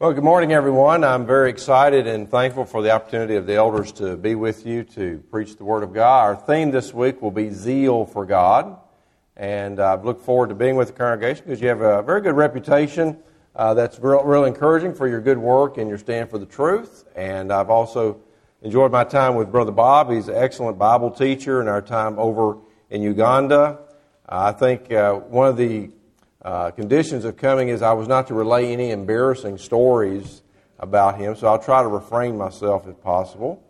Well, good morning, everyone. I'm very excited and thankful for the opportunity of the elders to be with you to preach the Word of God. Our theme this week will be Zeal for God. And I look forward to being with the congregation because you have a very good reputation uh, that's real, real encouraging for your good work and your stand for the truth. And I've also enjoyed my time with Brother Bob. He's an excellent Bible teacher, and our time over in Uganda. I think uh, one of the uh, conditions of coming is I was not to relay any embarrassing stories about him, so I'll try to refrain myself if possible.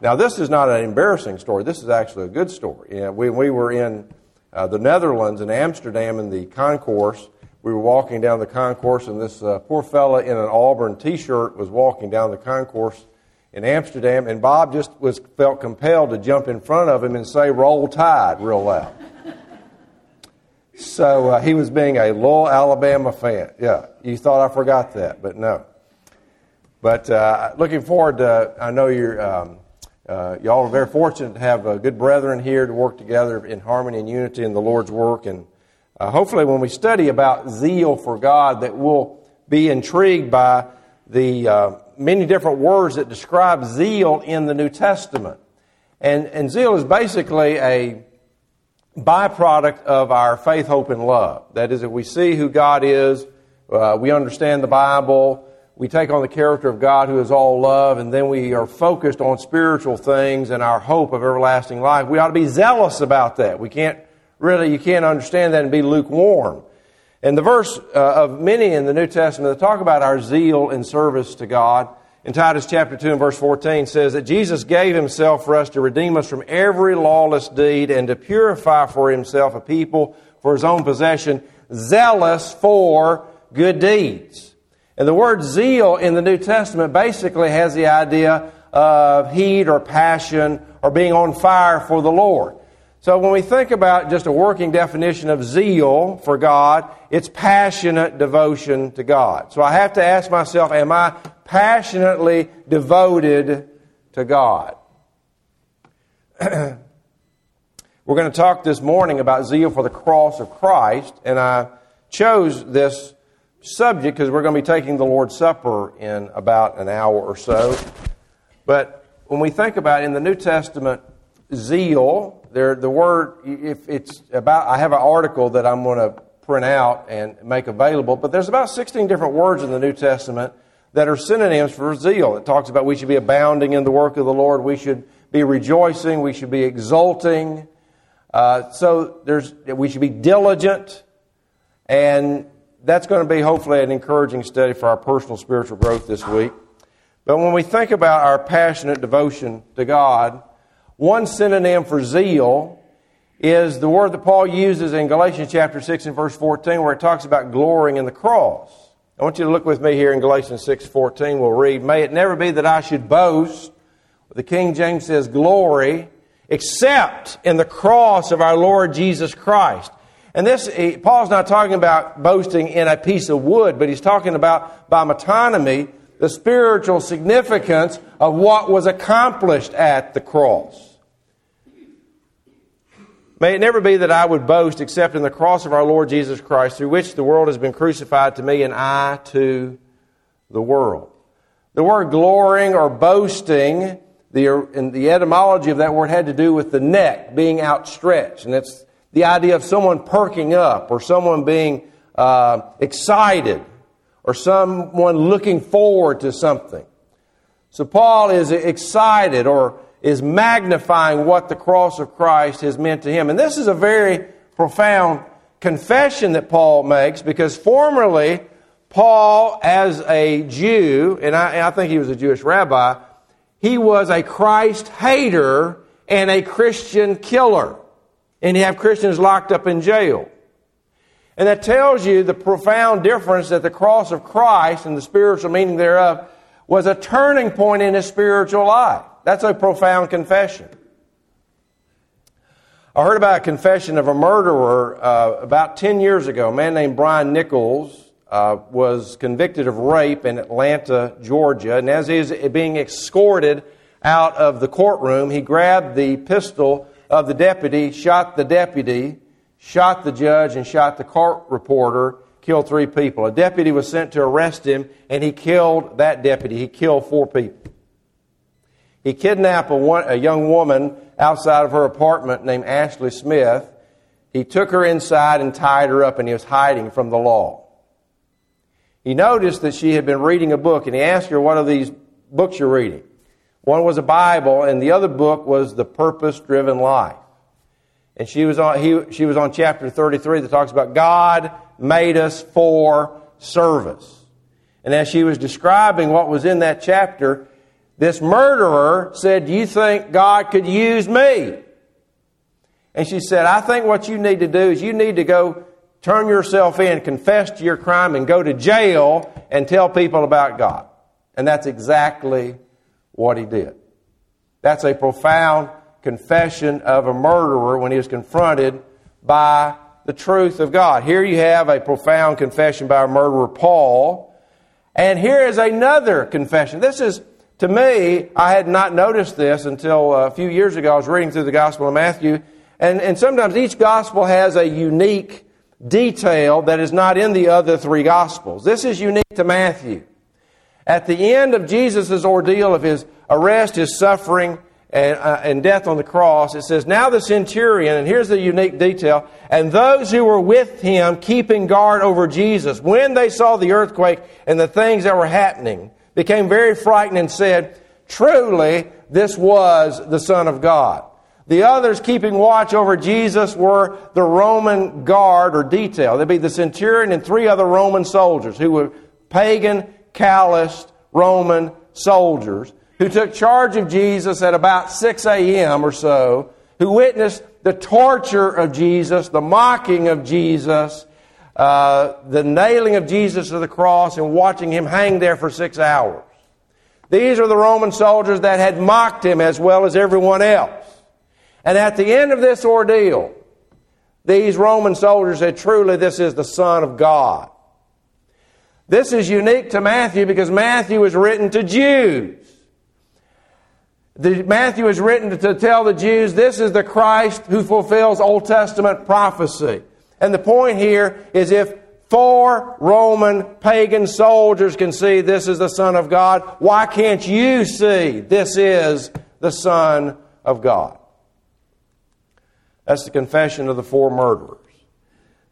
Now, this is not an embarrassing story. This is actually a good story. You when we were in uh, the Netherlands, in Amsterdam, in the concourse, we were walking down the concourse, and this uh, poor fella in an Auburn T-shirt was walking down the concourse in Amsterdam, and Bob just was felt compelled to jump in front of him and say "Roll Tide" real loud. So uh, he was being a loyal Alabama fan. Yeah, you thought I forgot that, but no. But uh, looking forward to, I know you're, um, uh, y'all are very fortunate to have uh, good brethren here to work together in harmony and unity in the Lord's work. And uh, hopefully, when we study about zeal for God, that we'll be intrigued by the uh, many different words that describe zeal in the New Testament. And, and zeal is basically a byproduct of our faith, hope, and love. That is, if we see who God is, uh, we understand the Bible, we take on the character of God who is all love, and then we are focused on spiritual things and our hope of everlasting life. We ought to be zealous about that. We can't really, you can't understand that and be lukewarm. And the verse uh, of many in the New Testament that talk about our zeal in service to God in Titus chapter 2 and verse 14 says that Jesus gave himself for us to redeem us from every lawless deed and to purify for himself a people for his own possession, zealous for good deeds. And the word zeal in the New Testament basically has the idea of heat or passion or being on fire for the Lord. So when we think about just a working definition of zeal for God, it's passionate devotion to God. So I have to ask myself, am I passionately devoted to God. We're going to talk this morning about zeal for the cross of Christ, and I chose this subject because we're going to be taking the Lord's Supper in about an hour or so. But when we think about in the New Testament, zeal, there the word if it's about I have an article that I'm going to print out and make available, but there's about 16 different words in the New Testament that are synonyms for zeal. It talks about we should be abounding in the work of the Lord, we should be rejoicing, we should be exulting. Uh, so there's, we should be diligent, and that's going to be hopefully an encouraging study for our personal spiritual growth this week. But when we think about our passionate devotion to God, one synonym for zeal is the word that Paul uses in Galatians chapter 6 and verse 14, where it talks about glorying in the cross. I want you to look with me here in Galatians 6:14. We'll read, "May it never be that I should boast." The King James says glory except in the cross of our Lord Jesus Christ. And this Paul's not talking about boasting in a piece of wood, but he's talking about by metonymy the spiritual significance of what was accomplished at the cross. May it never be that I would boast except in the cross of our Lord Jesus Christ, through which the world has been crucified to me and I to the world. The word glorying or boasting, the, in the etymology of that word had to do with the neck being outstretched. And it's the idea of someone perking up or someone being uh, excited or someone looking forward to something. So Paul is excited or is magnifying what the cross of Christ has meant to him. And this is a very profound confession that Paul makes because formerly, Paul, as a Jew, and I, and I think he was a Jewish rabbi, he was a Christ hater and a Christian killer. And he have Christians locked up in jail. And that tells you the profound difference that the cross of Christ and the spiritual meaning thereof was a turning point in his spiritual life. That's a profound confession. I heard about a confession of a murderer uh, about 10 years ago. A man named Brian Nichols uh, was convicted of rape in Atlanta, Georgia. And as he was being escorted out of the courtroom, he grabbed the pistol of the deputy, shot the deputy, shot the judge, and shot the court reporter, killed three people. A deputy was sent to arrest him, and he killed that deputy. He killed four people. He kidnapped a, one, a young woman outside of her apartment named Ashley Smith. He took her inside and tied her up, and he was hiding from the law. He noticed that she had been reading a book, and he asked her, What are these books you're reading? One was a Bible, and the other book was The Purpose Driven Life. And she was, on, he, she was on chapter 33 that talks about God made us for service. And as she was describing what was in that chapter, this murderer said, Do you think God could use me? And she said, I think what you need to do is you need to go turn yourself in, confess to your crime, and go to jail and tell people about God. And that's exactly what he did. That's a profound confession of a murderer when he was confronted by the truth of God. Here you have a profound confession by a murderer, Paul. And here is another confession. This is, to me, I had not noticed this until a few years ago. I was reading through the Gospel of Matthew. And, and sometimes each Gospel has a unique detail that is not in the other three Gospels. This is unique to Matthew. At the end of Jesus' ordeal of his arrest, his suffering, and, uh, and death on the cross, it says, Now the centurion, and here's the unique detail, and those who were with him keeping guard over Jesus, when they saw the earthquake and the things that were happening, became very frightened and said, Truly, this was the Son of God. The others keeping watch over Jesus were the Roman guard or detail. They'd be the centurion and three other Roman soldiers who were pagan, calloused Roman soldiers who took charge of Jesus at about 6 a.m. or so, who witnessed the torture of Jesus, the mocking of Jesus, uh, the nailing of Jesus to the cross, and watching him hang there for six hours. These are the Roman soldiers that had mocked him as well as everyone else. And at the end of this ordeal, these Roman soldiers said, Truly, this is the Son of God. This is unique to Matthew because Matthew is written to Jews. The, Matthew is written to, to tell the Jews this is the Christ who fulfills Old Testament prophecy. And the point here is if four Roman pagan soldiers can see this is the Son of God, why can't you see this is the Son of God? That's the confession of the four murderers.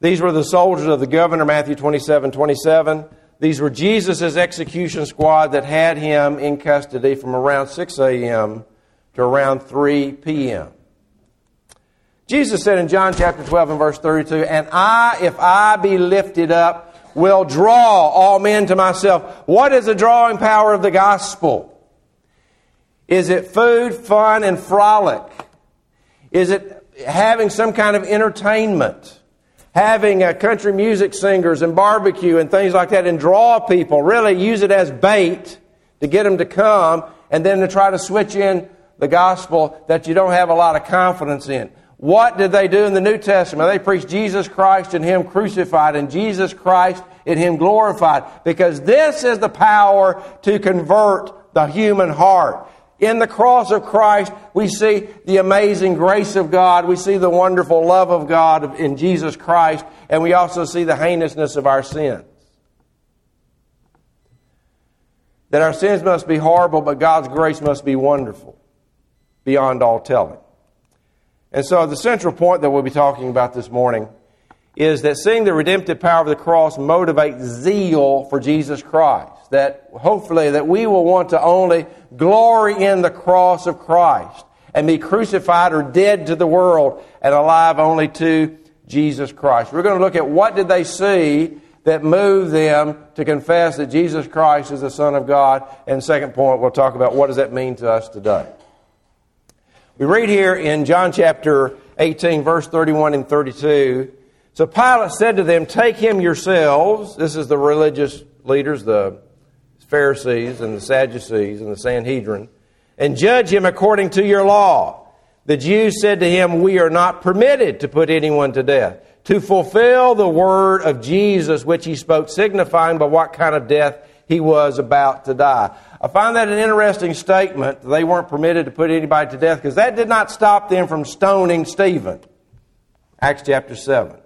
These were the soldiers of the governor, Matthew 27 27. These were Jesus' execution squad that had him in custody from around 6 a.m. to around 3 p.m. Jesus said in John chapter 12 and verse 32, And I, if I be lifted up, will draw all men to myself. What is the drawing power of the gospel? Is it food, fun, and frolic? Is it having some kind of entertainment? Having uh, country music singers and barbecue and things like that and draw people, really use it as bait to get them to come and then to try to switch in the gospel that you don't have a lot of confidence in. What did they do in the New Testament? They preached Jesus Christ and Him crucified and Jesus Christ and Him glorified because this is the power to convert the human heart. In the cross of Christ, we see the amazing grace of God. We see the wonderful love of God in Jesus Christ. And we also see the heinousness of our sins. That our sins must be horrible, but God's grace must be wonderful, beyond all telling. And so, the central point that we'll be talking about this morning is that seeing the redemptive power of the cross motivates zeal for Jesus Christ that hopefully that we will want to only glory in the cross of Christ and be crucified or dead to the world and alive only to Jesus Christ. We're going to look at what did they see that moved them to confess that Jesus Christ is the Son of God. And second point, we'll talk about what does that mean to us today. We read here in John chapter 18, verse 31 and 32. So Pilate said to them, Take him yourselves. This is the religious leaders, the Pharisees and the Sadducees and the Sanhedrin, and judge him according to your law. The Jews said to him, We are not permitted to put anyone to death, to fulfill the word of Jesus which he spoke, signifying by what kind of death he was about to die. I find that an interesting statement. They weren't permitted to put anybody to death because that did not stop them from stoning Stephen. Acts chapter 7.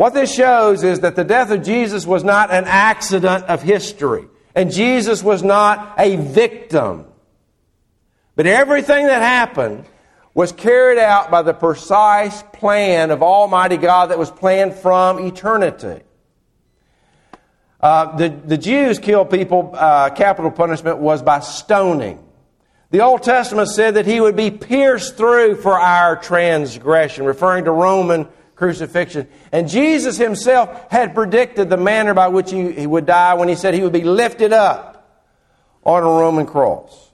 What this shows is that the death of Jesus was not an accident of history, and Jesus was not a victim. But everything that happened was carried out by the precise plan of Almighty God that was planned from eternity. Uh, the, the Jews killed people, uh, capital punishment was by stoning. The Old Testament said that he would be pierced through for our transgression, referring to Roman crucifixion. And Jesus himself had predicted the manner by which he, he would die when he said he would be lifted up on a Roman cross.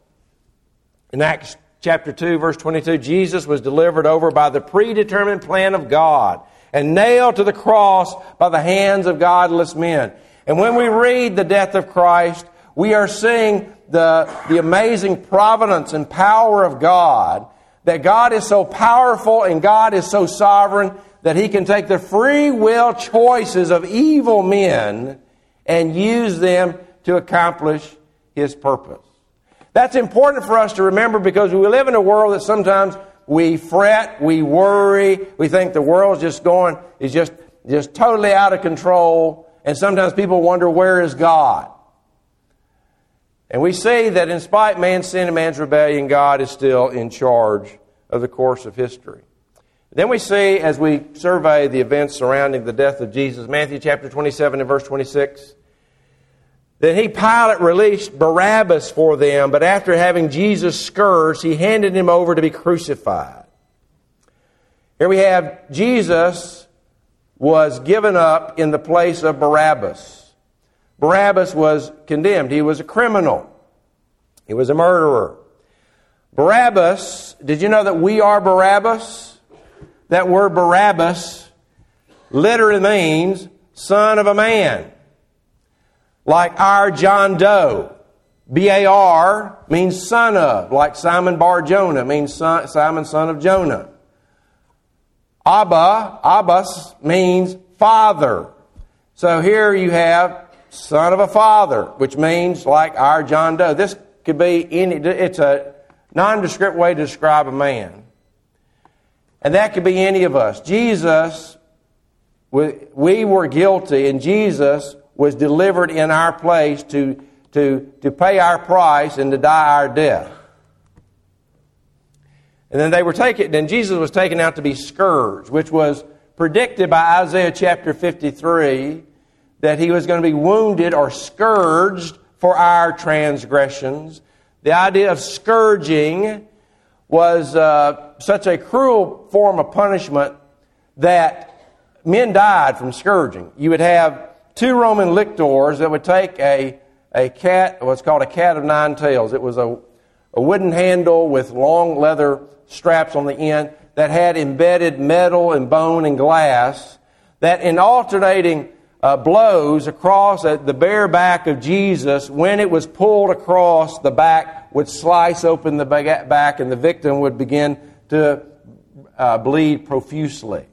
In Acts chapter 2, verse 22, Jesus was delivered over by the predetermined plan of God and nailed to the cross by the hands of godless men. And when we read the death of Christ, we are seeing the, the amazing providence and power of God, that God is so powerful and God is so sovereign that He can take the free will choices of evil men and use them to accomplish His purpose. That's important for us to remember because we live in a world that sometimes we fret, we worry, we think the world's just going, is just, just totally out of control, and sometimes people wonder, where is God? And we see that in spite of man's sin and man's rebellion, God is still in charge of the course of history. Then we see, as we survey the events surrounding the death of Jesus, Matthew chapter 27 and verse 26, then he, Pilate, released Barabbas for them, but after having Jesus scourged, he handed him over to be crucified. Here we have Jesus was given up in the place of Barabbas. Barabbas was condemned. He was a criminal. He was a murderer. Barabbas, did you know that we are Barabbas? That word Barabbas literally means son of a man like our John Doe. B A R means son of, like Simon Bar Jonah means son, Simon son of Jonah. Abba, Abbas means father. So here you have son of a father, which means like our John Doe. This could be any, it's a nondescript way to describe a man. And that could be any of us. Jesus, we were guilty, and Jesus was delivered in our place to, to, to pay our price and to die our death. And then they were taken, then Jesus was taken out to be scourged, which was predicted by Isaiah chapter 53 that he was going to be wounded or scourged for our transgressions. The idea of scourging was uh, such a cruel form of punishment that men died from scourging. You would have two Roman lictors that would take a, a cat, what's called a cat of nine tails. It was a, a wooden handle with long leather straps on the end that had embedded metal and bone and glass that in alternating uh, blows across the bare back of Jesus, when it was pulled across, the back would slice open the back and the victim would begin to uh, bleed profusely.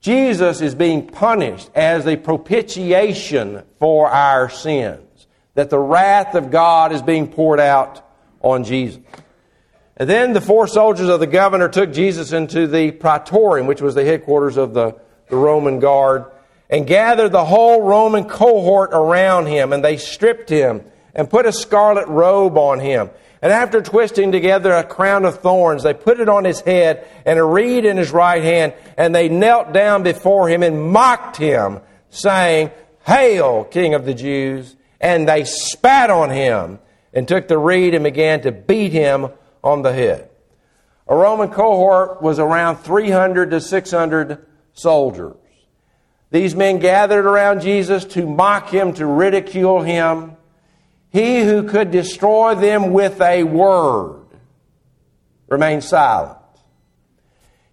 Jesus is being punished as a propitiation for our sins, that the wrath of God is being poured out on Jesus. And then the four soldiers of the governor took Jesus into the praetorium, which was the headquarters of the, the Roman guard, and gathered the whole Roman cohort around him, and they stripped him and put a scarlet robe on him and after twisting together a crown of thorns, they put it on his head and a reed in his right hand, and they knelt down before him and mocked him, saying, Hail, King of the Jews! And they spat on him and took the reed and began to beat him on the head. A Roman cohort was around 300 to 600 soldiers. These men gathered around Jesus to mock him, to ridicule him, he who could destroy them with a word remained silent.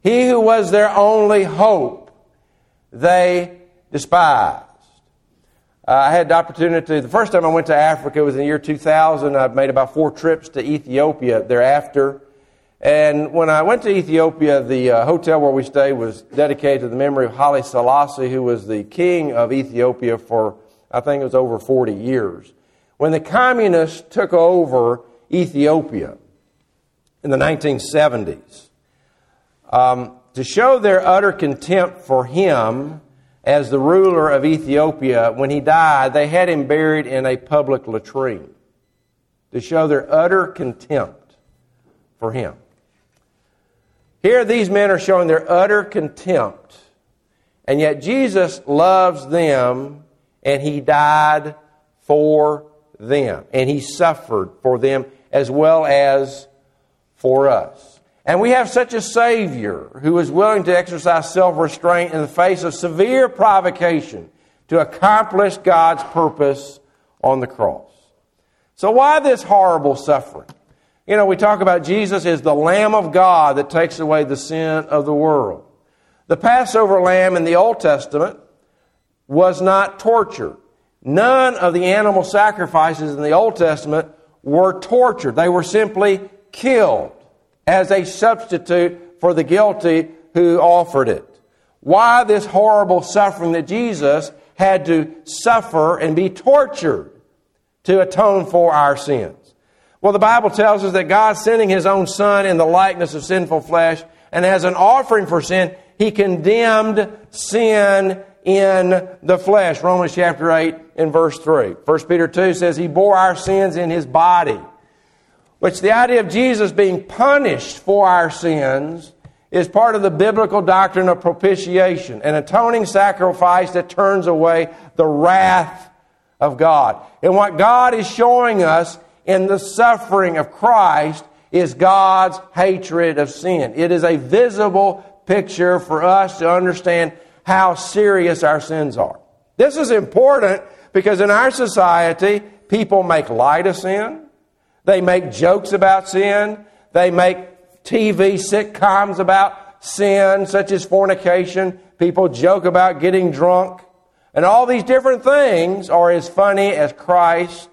He who was their only hope, they despised. Uh, I had the opportunity, the first time I went to Africa was in the year 2000. I've made about four trips to Ethiopia thereafter. And when I went to Ethiopia, the uh, hotel where we stayed was dedicated to the memory of Haile Selassie, who was the king of Ethiopia for, I think it was over 40 years when the communists took over Ethiopia in the 1970s, um, to show their utter contempt for him as the ruler of Ethiopia, when he died, they had him buried in a public latrine to show their utter contempt for him. Here, these men are showing their utter contempt, and yet Jesus loves them and he died for them, and he suffered for them as well as for us. And we have such a Savior who is willing to exercise self restraint in the face of severe provocation to accomplish God's purpose on the cross. So, why this horrible suffering? You know, we talk about Jesus as the Lamb of God that takes away the sin of the world. The Passover lamb in the Old Testament was not tortured. None of the animal sacrifices in the Old Testament were tortured. They were simply killed as a substitute for the guilty who offered it. Why this horrible suffering that Jesus had to suffer and be tortured to atone for our sins? Well, the Bible tells us that God sending His own Son in the likeness of sinful flesh and as an offering for sin, He condemned sin in the flesh. Romans chapter 8 and verse 3. 1 Peter 2 says He bore our sins in His body which the idea of Jesus being punished for our sins is part of the biblical doctrine of propitiation, an atoning sacrifice that turns away the wrath of God. And what God is showing us in the suffering of Christ is God's hatred of sin. It is a visible picture for us to understand how serious our sins are. This is important because in our society, people make light of sin. They make jokes about sin. They make TV sitcoms about sin, such as fornication. People joke about getting drunk. And all these different things are as funny as Christ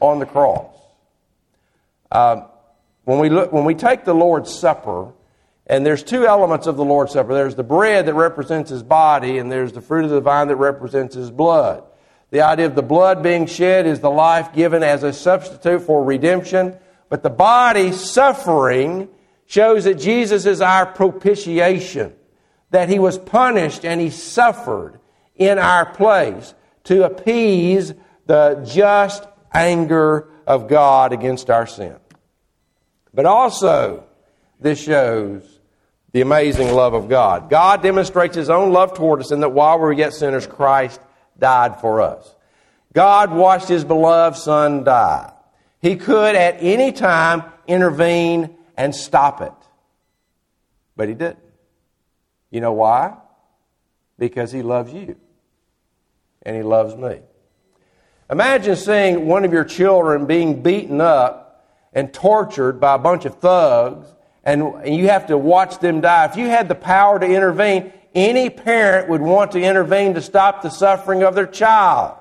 on the cross. Uh, when, we look, when we take the Lord's Supper, and there's two elements of the Lord's Supper there's the bread that represents his body, and there's the fruit of the vine that represents his blood. The idea of the blood being shed is the life given as a substitute for redemption. But the body suffering shows that Jesus is our propitiation, that he was punished and he suffered in our place to appease the just anger of God against our sin. But also, this shows the amazing love of God. God demonstrates his own love toward us in that while we were yet sinners, Christ died for us. God watched his beloved son die. He could at any time intervene and stop it. But he didn't. You know why? Because he loves you. And he loves me. Imagine seeing one of your children being beaten up and tortured by a bunch of thugs, and, and you have to watch them die. If you had the power to intervene, any parent would want to intervene to stop the suffering of their child.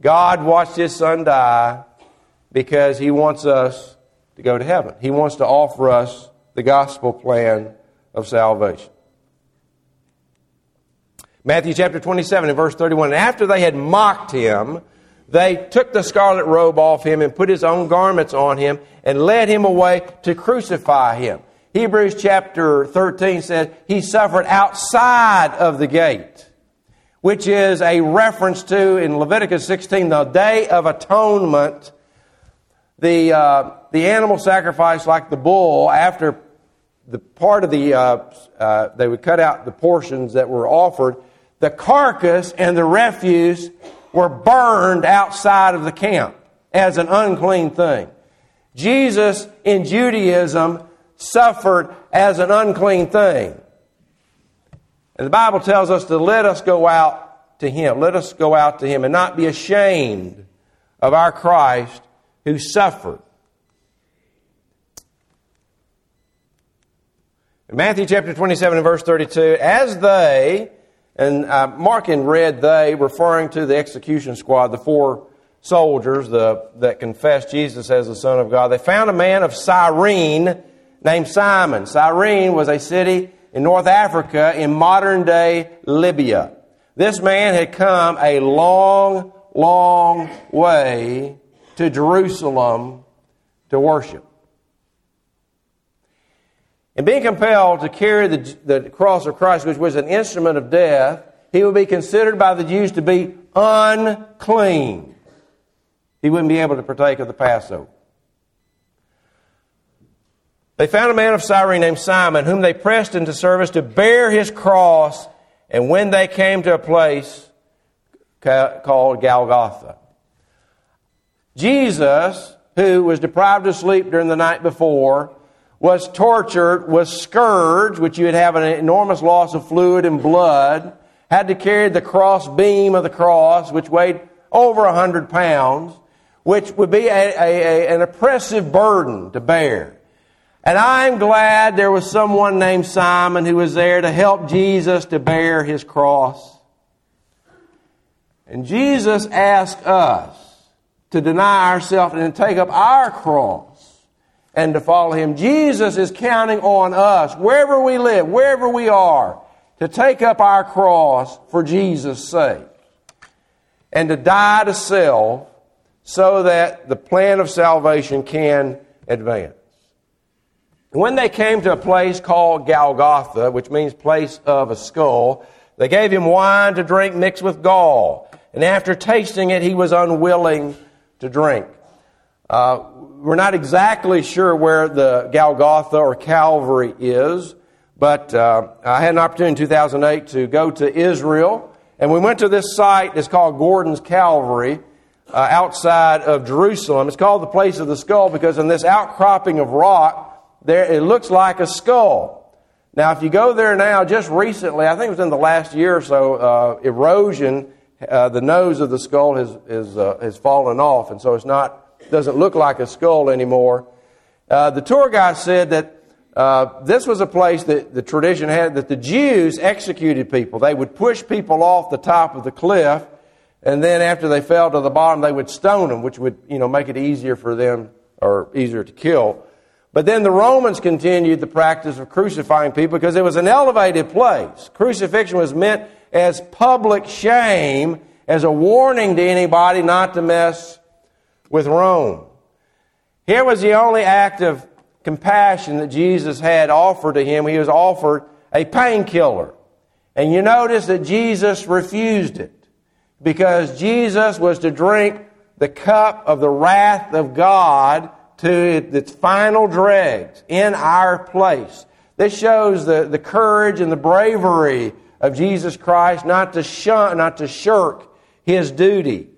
God watched his son die because he wants us to go to heaven. He wants to offer us the gospel plan of salvation. Matthew chapter 27 and verse 31. And after they had mocked him, they took the scarlet robe off him and put his own garments on him and led him away to crucify him. Hebrews chapter 13 says he suffered outside of the gate, which is a reference to in Leviticus 16 the day of atonement. The, uh, the animal sacrifice, like the bull, after the part of the, uh, uh, they would cut out the portions that were offered, the carcass and the refuse were burned outside of the camp as an unclean thing. Jesus in Judaism suffered as an unclean thing. And the Bible tells us to let us go out to Him. Let us go out to Him and not be ashamed of our Christ who suffered. In Matthew chapter 27 and verse 32, as they, and uh, Mark in red, they, referring to the execution squad, the four soldiers the, that confessed Jesus as the Son of God, they found a man of Cyrene named Simon. Cyrene was a city in North Africa in modern day Libya. This man had come a long, long way to Jerusalem to worship. And being compelled to carry the, the cross of Christ, which was an instrument of death, he would be considered by the Jews to be unclean. He wouldn't be able to partake of the Passover. They found a man of Cyrene named Simon, whom they pressed into service to bear his cross. And when they came to a place called Golgotha, Jesus, who was deprived of sleep during the night before, was tortured, was scourged, which you would have an enormous loss of fluid and blood, had to carry the cross beam of the cross, which weighed over a hundred pounds, which would be a, a, a, an oppressive burden to bear. And I'm glad there was someone named Simon who was there to help Jesus to bear his cross. And Jesus asked us to deny ourselves and take up our cross and to follow him. Jesus is counting on us, wherever we live, wherever we are, to take up our cross for Jesus' sake and to die to self so that the plan of salvation can advance. When they came to a place called Golgotha, which means place of a skull, they gave him wine to drink mixed with gall. And after tasting it, he was unwilling to drink. Uh, we're not exactly sure where the Golgotha or Calvary is, but uh, I had an opportunity in 2008 to go to Israel, and we went to this site. that's called Gordon's Calvary. Uh, outside of Jerusalem. It's called the place of the skull because in this outcropping of rock, there, it looks like a skull. Now, if you go there now, just recently, I think it was in the last year or so, uh, erosion, uh, the nose of the skull has, has, uh, has fallen off, and so it's not, doesn't look like a skull anymore. Uh, the tour guide said that uh, this was a place that the tradition had that the Jews executed people. They would push people off the top of the cliff, and then after they fell to the bottom, they would stone them, which would, you know, make it easier for them or easier to kill. But then the Romans continued the practice of crucifying people because it was an elevated place. Crucifixion was meant as public shame, as a warning to anybody not to mess with Rome. Here was the only act of compassion that Jesus had offered to him. He was offered a painkiller. And you notice that Jesus refused it because Jesus was to drink the cup of the wrath of God to its final dregs in our place. This shows the, the courage and the bravery of Jesus Christ not to, shun, not to shirk his duty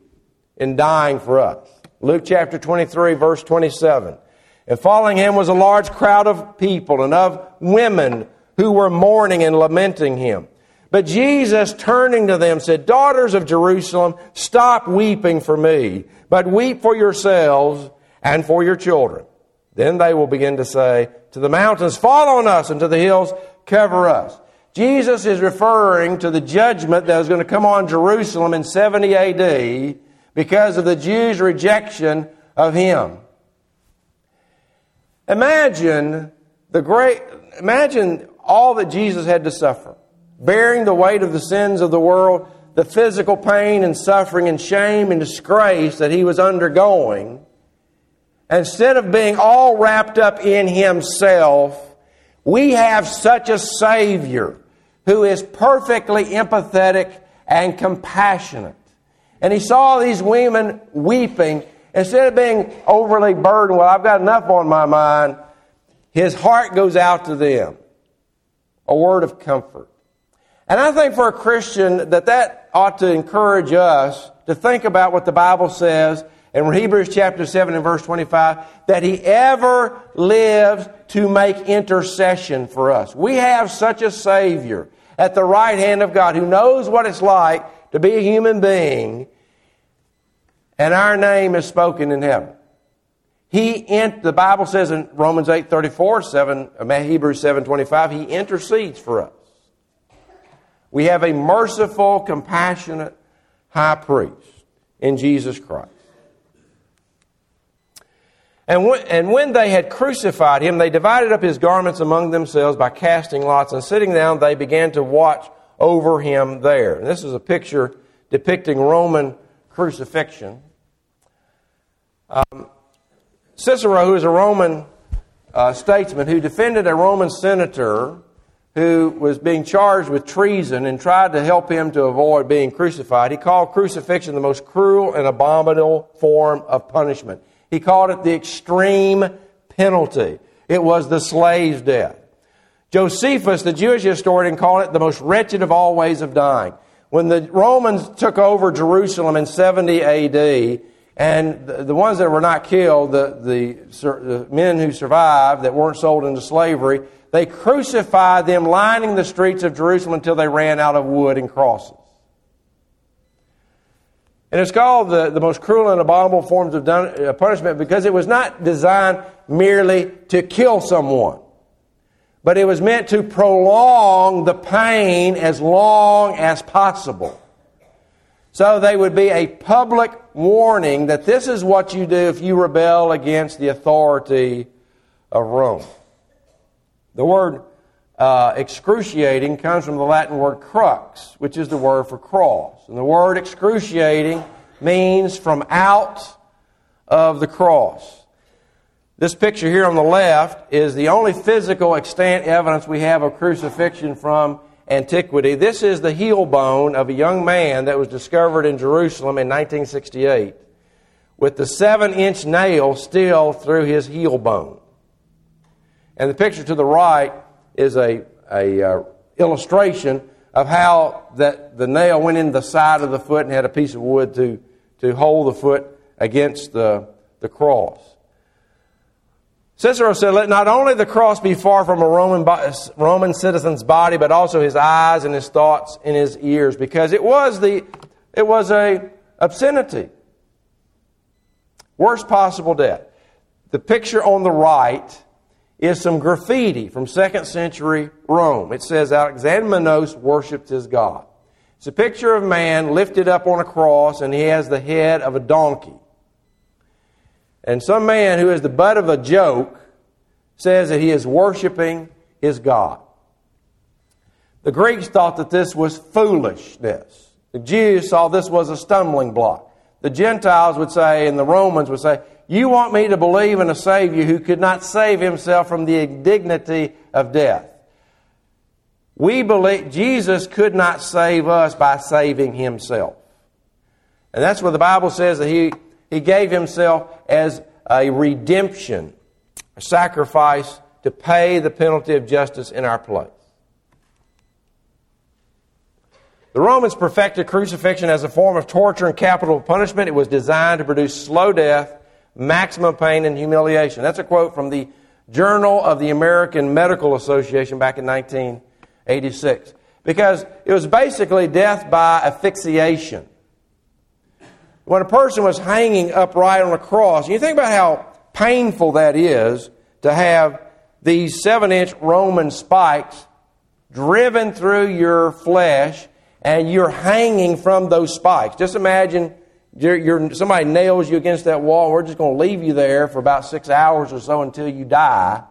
in dying for us. Luke chapter 23, verse 27. And following him was a large crowd of people and of women who were mourning and lamenting him. But Jesus, turning to them, said, Daughters of Jerusalem, stop weeping for me, but weep for yourselves and for your children. Then they will begin to say, To the mountains, fall on us, and to the hills, cover us. Jesus is referring to the judgment that was going to come on Jerusalem in 70 AD because of the Jews' rejection of him. Imagine the great, imagine all that Jesus had to suffer, bearing the weight of the sins of the world, the physical pain and suffering and shame and disgrace that he was undergoing. Instead of being all wrapped up in himself, we have such a Savior who is perfectly empathetic and compassionate. And he saw these women weeping. Instead of being overly burdened, well, I've got enough on my mind, his heart goes out to them. A word of comfort. And I think for a Christian that that ought to encourage us to think about what the Bible says in Hebrews chapter 7 and verse 25, that He ever lives to make intercession for us. We have such a Savior at the right hand of God who knows what it's like to be a human being, and our name is spoken in heaven. He, the Bible says in Romans 8 34, 7, uh, Hebrews 7 25, He intercedes for us. We have a merciful, compassionate high priest in Jesus Christ. And when, and when they had crucified him, they divided up his garments among themselves by casting lots, and sitting down, they began to watch over him there. And this is a picture depicting Roman crucifixion. Um, Cicero, who is a Roman uh, statesman who defended a Roman senator who was being charged with treason and tried to help him to avoid being crucified. He called crucifixion the most cruel and abominable form of punishment. He called it the extreme penalty. It was the slave's death. Josephus, the Jewish historian, called it the most wretched of all ways of dying. When the Romans took over Jerusalem in 70 AD, and the, the ones that were not killed, the, the, the men who survived that weren't sold into slavery, they crucified them lining the streets of Jerusalem until they ran out of wood and crosses. And it's called the, the most cruel and abominable forms of uh, punishment because it was not designed merely to kill someone, but it was meant to prolong the pain as long as possible. So they would be a public warning that this is what you do if you rebel against the authority of Rome. The word uh, excruciating comes from the Latin word crux, which is the word for cross. And the word excruciating means from out of the cross. This picture here on the left is the only physical extant evidence we have of crucifixion from antiquity. This is the heel bone of a young man that was discovered in Jerusalem in 1968 with the seven inch nail still through his heel bone. And the picture to the right is a, a uh, illustration of how that the nail went in the side of the foot and had a piece of wood to, to hold the foot against the, the cross. Cicero said, Let not only the cross be far from a Roman, Roman citizen's body, but also his eyes and his thoughts and his ears, because it was, the, it was a obscenity. Worst possible death. The picture on the right is some graffiti from second century Rome. It says Alexamenos worshipped his God. It's a picture of man lifted up on a cross, and he has the head of a donkey. And some man who is the butt of a joke says that he is worshiping his God. The Greeks thought that this was foolishness. The Jews saw this was a stumbling block. The Gentiles would say, and the Romans would say, You want me to believe in a Savior who could not save himself from the indignity of death. We believe Jesus could not save us by saving himself. And that's what the Bible says that he he gave himself as a redemption, a sacrifice to pay the penalty of justice in our place. The Romans perfected crucifixion as a form of torture and capital punishment. It was designed to produce slow death, maximum pain, and humiliation. That's a quote from the Journal of the American Medical Association back in 1986. Because it was basically death by asphyxiation when a person was hanging upright on a cross, and you think about how painful that is to have these seven inch Roman spikes driven through your flesh and you're hanging from those spikes. Just imagine you're, you're, somebody nails you against that wall. We're just going to leave you there for about six hours or so until you die.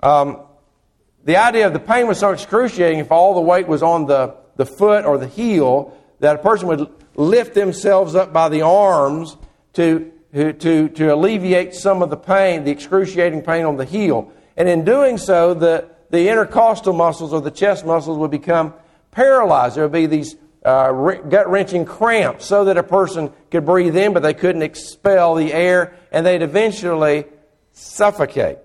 Um, the idea of the pain was so excruciating if all the weight was on the, the foot or the heel that a person would lift themselves up by the arms to, to, to alleviate some of the pain, the excruciating pain on the heel. And in doing so, the, the intercostal muscles or the chest muscles would become paralyzed. There would be these uh, gut wrenching cramps so that a person could breathe in, but they couldn't expel the air, and they'd eventually suffocate.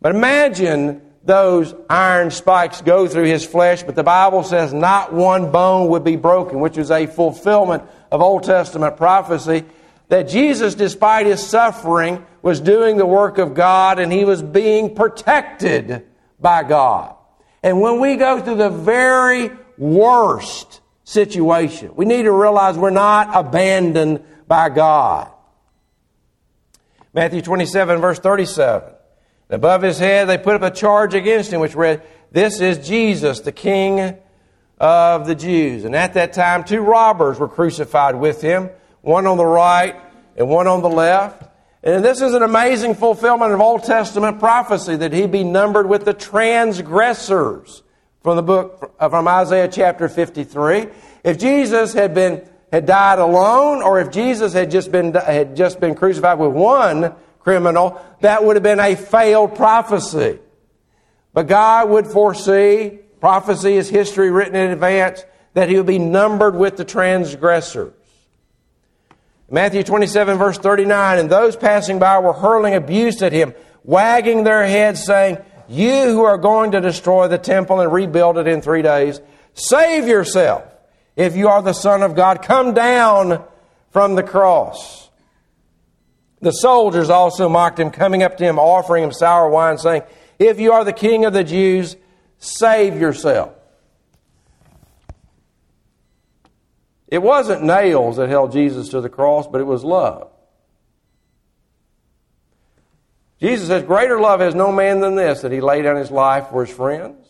But imagine those iron spikes go through his flesh, but the Bible says not one bone would be broken, which is a fulfillment of Old Testament prophecy that Jesus, despite his suffering, was doing the work of God and he was being protected by God. And when we go through the very worst situation, we need to realize we're not abandoned by God. Matthew 27, verse 37. Above his head, they put up a charge against him, which read, This is Jesus, the King of the Jews. And at that time, two robbers were crucified with him, one on the right and one on the left. And this is an amazing fulfillment of Old Testament prophecy that he be numbered with the transgressors from the book from Isaiah chapter 53. If Jesus had been had died alone, or if Jesus had just been had just been crucified with one criminal, that would have been a failed prophecy. But God would foresee, prophecy is history written in advance, that he would be numbered with the transgressors. Matthew 27, verse 39, and those passing by were hurling abuse at him, wagging their heads, saying, You who are going to destroy the temple and rebuild it in three days, save yourself. If you are the Son of God, come down from the cross. The soldiers also mocked him, coming up to him, offering him sour wine, saying, If you are the King of the Jews, save yourself. It wasn't nails that held Jesus to the cross, but it was love. Jesus says, Greater love has no man than this, that he laid down his life for his friends.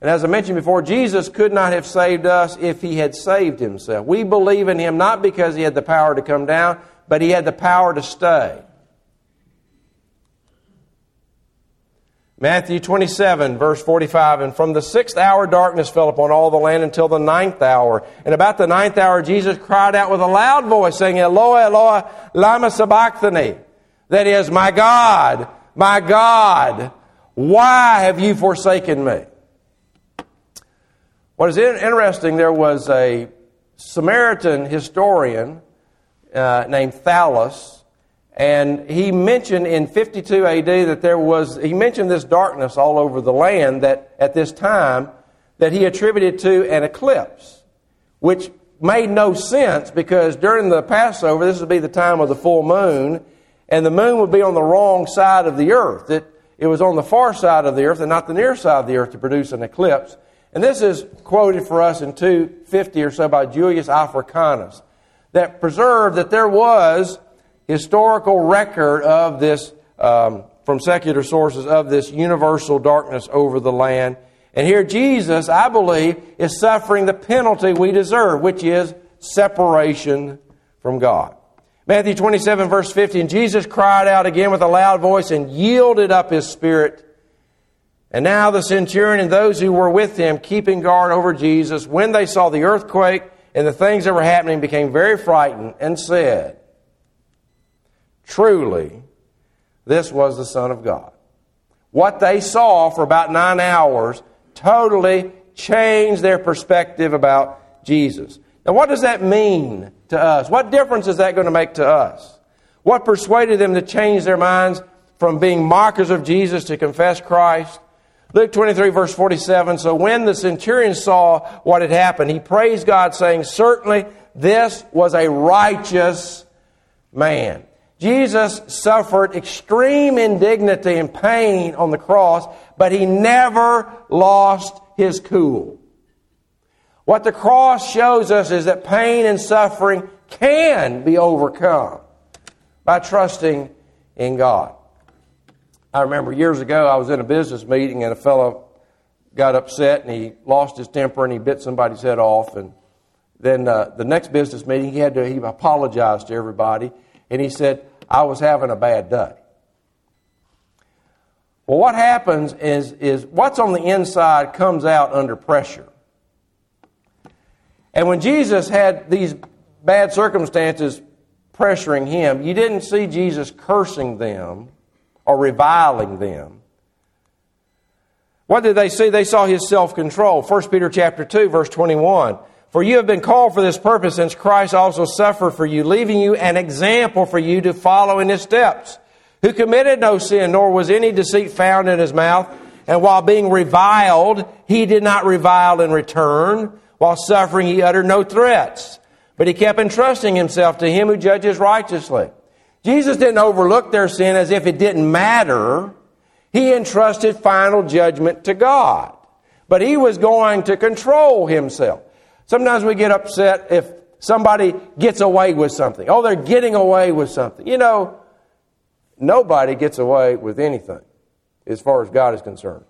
And as I mentioned before, Jesus could not have saved us if he had saved himself. We believe in him not because he had the power to come down, but he had the power to stay. Matthew 27, verse 45, and from the sixth hour darkness fell upon all the land until the ninth hour. And about the ninth hour, Jesus cried out with a loud voice, saying, Eloi, Eloi, lama sabachthani. That is, my God, my God, why have you forsaken me? What is interesting, there was a Samaritan historian uh, named Thallus and he mentioned in 52 AD that there was, he mentioned this darkness all over the land that at this time that he attributed to an eclipse, which made no sense because during the Passover, this would be the time of the full moon, and the moon would be on the wrong side of the earth. It, it was on the far side of the earth and not the near side of the earth to produce an eclipse. And this is quoted for us in 250 or so by Julius Africanus that preserved that there was historical record of this, um, from secular sources, of this universal darkness over the land. And here Jesus, I believe, is suffering the penalty we deserve, which is separation from God. Matthew 27, verse 50, and Jesus cried out again with a loud voice and yielded up his spirit. And now the centurion and those who were with him, keeping guard over Jesus, when they saw the earthquake and the things that were happening, became very frightened and said, Truly, this was the Son of God. What they saw for about nine hours totally changed their perspective about Jesus. Now, what does that mean to us? What difference is that going to make to us? What persuaded them to change their minds from being mockers of Jesus to confess Christ? Luke 23, verse 47. So when the centurion saw what had happened, he praised God, saying, Certainly this was a righteous man. Jesus suffered extreme indignity and pain on the cross, but he never lost his cool. What the cross shows us is that pain and suffering can be overcome by trusting in God. I remember years ago I was in a business meeting and a fellow got upset and he lost his temper and he bit somebody's head off and then uh, the next business meeting he had to he apologized to everybody and he said I was having a bad day. Well, what happens is, is what's on the inside comes out under pressure. And when Jesus had these bad circumstances pressuring him, you didn't see Jesus cursing them or reviling them. What did they see? They saw his self-control. 1 Peter chapter 2 verse 21. For you have been called for this purpose, since Christ also suffered for you, leaving you an example for you to follow in his steps, who committed no sin, nor was any deceit found in his mouth. And while being reviled, he did not revile in return. While suffering, he uttered no threats, but he kept entrusting himself to him who judges righteously. Jesus didn't overlook their sin as if it didn't matter. He entrusted final judgment to God. But he was going to control himself. Sometimes we get upset if somebody gets away with something. Oh, they're getting away with something. You know, nobody gets away with anything as far as God is concerned.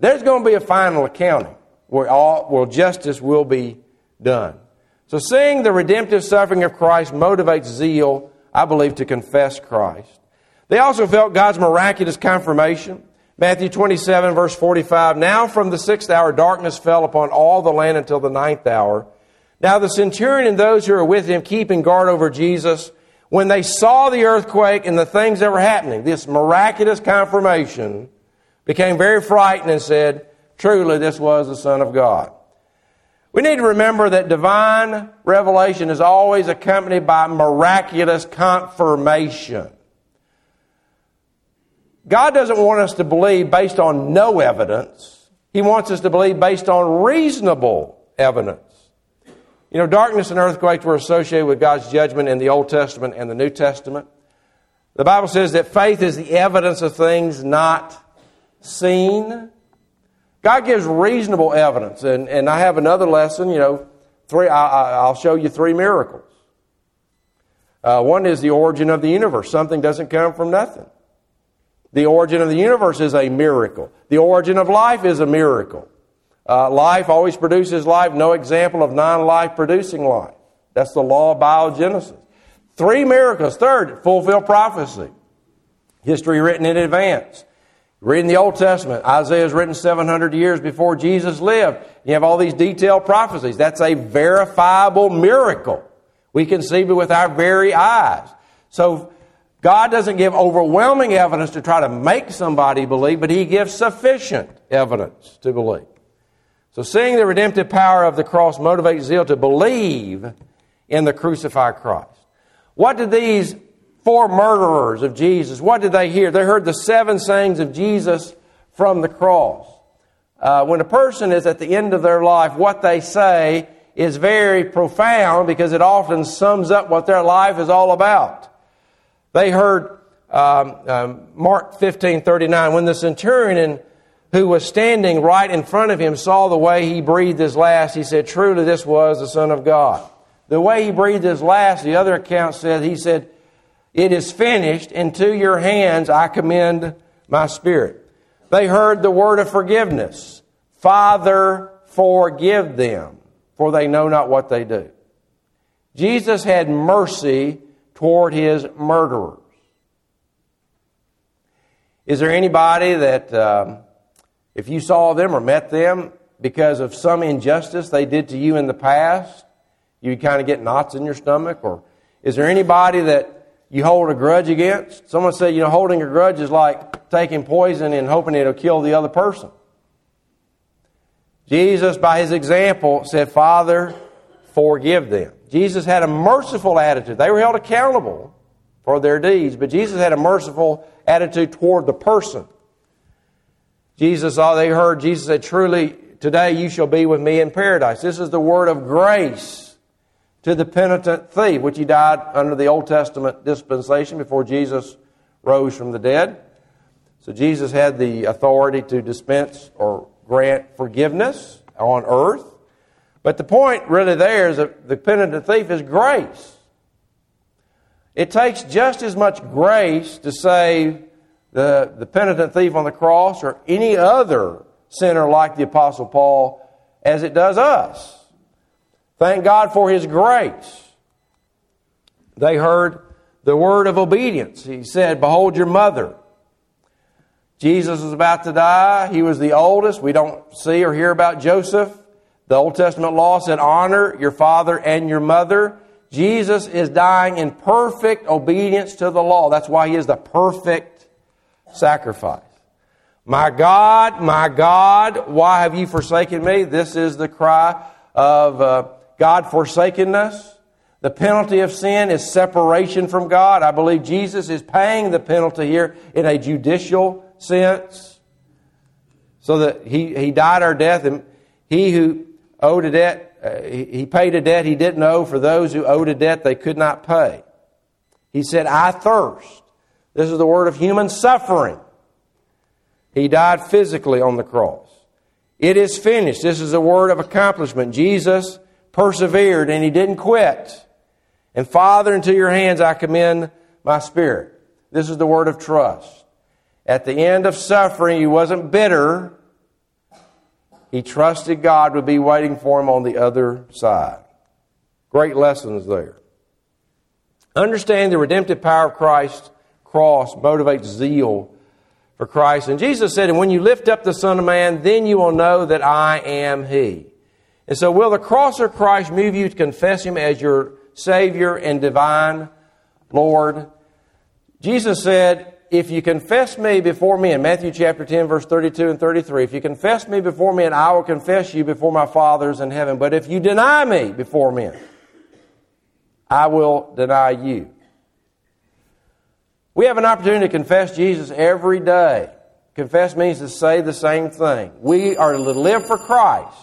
There's going to be a final accounting where, all, where justice will be done. So, seeing the redemptive suffering of Christ motivates zeal, I believe, to confess Christ. They also felt God's miraculous confirmation. Matthew 27, verse 45. Now from the sixth hour, darkness fell upon all the land until the ninth hour. Now the centurion and those who were with him, keeping guard over Jesus, when they saw the earthquake and the things that were happening, this miraculous confirmation, became very frightened and said, Truly, this was the Son of God. We need to remember that divine revelation is always accompanied by miraculous confirmation. God doesn't want us to believe based on no evidence. He wants us to believe based on reasonable evidence. You know, darkness and earthquakes were associated with God's judgment in the Old Testament and the New Testament. The Bible says that faith is the evidence of things not seen. God gives reasonable evidence. And, and I have another lesson, you know, three, I, will show you three miracles. Uh, one is the origin of the universe. Something doesn't come from nothing. The origin of the universe is a miracle. The origin of life is a miracle. Uh, life always produces life, no example of non life producing life. That's the law of biogenesis. Three miracles. Third, fulfill prophecy. History written in advance. Reading the Old Testament, Isaiah is written 700 years before Jesus lived. You have all these detailed prophecies. That's a verifiable miracle. We can see it with our very eyes. So, God doesn't give overwhelming evidence to try to make somebody believe, but He gives sufficient evidence to believe. So, seeing the redemptive power of the cross motivates zeal to believe in the crucified Christ. What did these four murderers of Jesus, what did they hear? They heard the seven sayings of Jesus from the cross. Uh, when a person is at the end of their life, what they say is very profound because it often sums up what their life is all about. They heard um, um, Mark 15 39, when the centurion who was standing right in front of him saw the way he breathed his last, he said, Truly, this was the Son of God. The way he breathed his last, the other account said, he said, it is finished, and to your hands I commend my spirit. They heard the word of forgiveness. Father, forgive them, for they know not what they do. Jesus had mercy toward his murderers. Is there anybody that, um, if you saw them or met them because of some injustice they did to you in the past, you kind of get knots in your stomach? Or is there anybody that you hold a grudge against. Someone said, you know, holding a grudge is like taking poison and hoping it'll kill the other person. Jesus, by his example, said, Father, forgive them. Jesus had a merciful attitude. They were held accountable for their deeds, but Jesus had a merciful attitude toward the person. Jesus, all they heard, Jesus said, Truly, today you shall be with me in paradise. This is the word of grace to the penitent thief, which he died under the Old Testament dispensation before Jesus rose from the dead. So Jesus had the authority to dispense or grant forgiveness on earth. But the point really there is that the penitent thief is grace. It takes just as much grace to save the, the penitent thief on the cross or any other sinner like the Apostle Paul as it does us. Thank God for His grace. They heard the word of obedience. He said, Behold your mother. Jesus was about to die. He was the oldest. We don't see or hear about Joseph. The Old Testament law said, Honor your father and your mother. Jesus is dying in perfect obedience to the law. That's why he is the perfect sacrifice. My God, my God, why have you forsaken me? This is the cry of uh, God forsakenness. The penalty of sin is separation from God. I believe Jesus is paying the penalty here in a judicial sense. So that he, he died our death, and he who owed a debt, uh, he, he paid a debt he didn't owe for those who owed a debt they could not pay. He said, I thirst. This is the word of human suffering. He died physically on the cross. It is finished. This is a word of accomplishment. Jesus persevered and he didn't quit. And Father, into your hands I commend my spirit. This is the word of trust. At the end of suffering, he wasn't bitter. He trusted God would be waiting for him on the other side. Great lessons there. Understanding the redemptive power of Christ's cross motivates zeal for Christ. And Jesus said, And when you lift up the Son of Man, then you will know that I am He. And so, will the cross of Christ move you to confess Him as your Savior and divine Lord. Jesus said, if you confess me before men, Matthew chapter 10, verse 32 and 33, if you confess me before men, I will confess you before my fathers in heaven. But if you deny me before men, I will deny you. We have an opportunity to confess Jesus every day. Confess means to say the same thing. We are to live for Christ.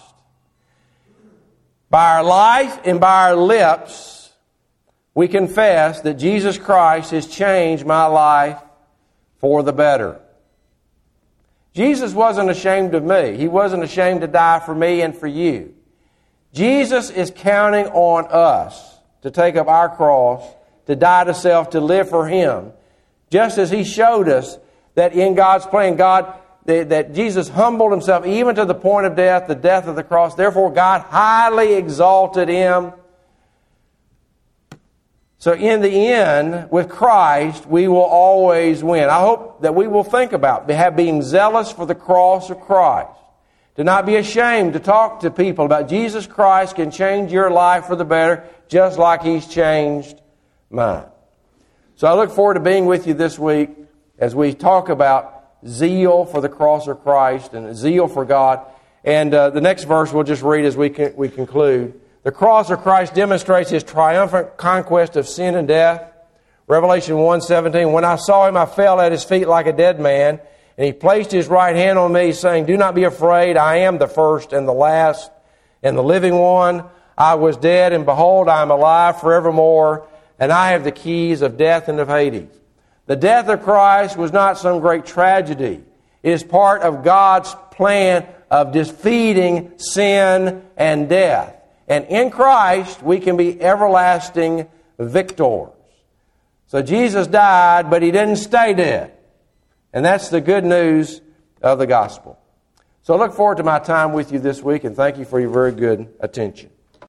By our life and by our lips, we confess that Jesus Christ has changed my life for the better. Jesus wasn't ashamed of me. He wasn't ashamed to die for me and for you. Jesus is counting on us to take up our cross, to die to self, to live for Him, just as He showed us that in God's plan, God, that Jesus humbled Himself even to the point of death, the death of the cross. Therefore, God highly exalted Him so, in the end, with Christ, we will always win. I hope that we will think about being zealous for the cross of Christ. To not be ashamed to talk to people about Jesus Christ can change your life for the better, just like He's changed mine. So, I look forward to being with you this week as we talk about zeal for the cross of Christ and zeal for God. And uh, the next verse we'll just read as we, we conclude. The cross of Christ demonstrates his triumphant conquest of sin and death. Revelation 1:17 When I saw him I fell at his feet like a dead man and he placed his right hand on me saying do not be afraid I am the first and the last and the living one I was dead and behold I am alive forevermore and I have the keys of death and of Hades. The death of Christ was not some great tragedy. It is part of God's plan of defeating sin and death. And in Christ, we can be everlasting victors. So Jesus died, but he didn't stay dead. And that's the good news of the gospel. So I look forward to my time with you this week, and thank you for your very good attention.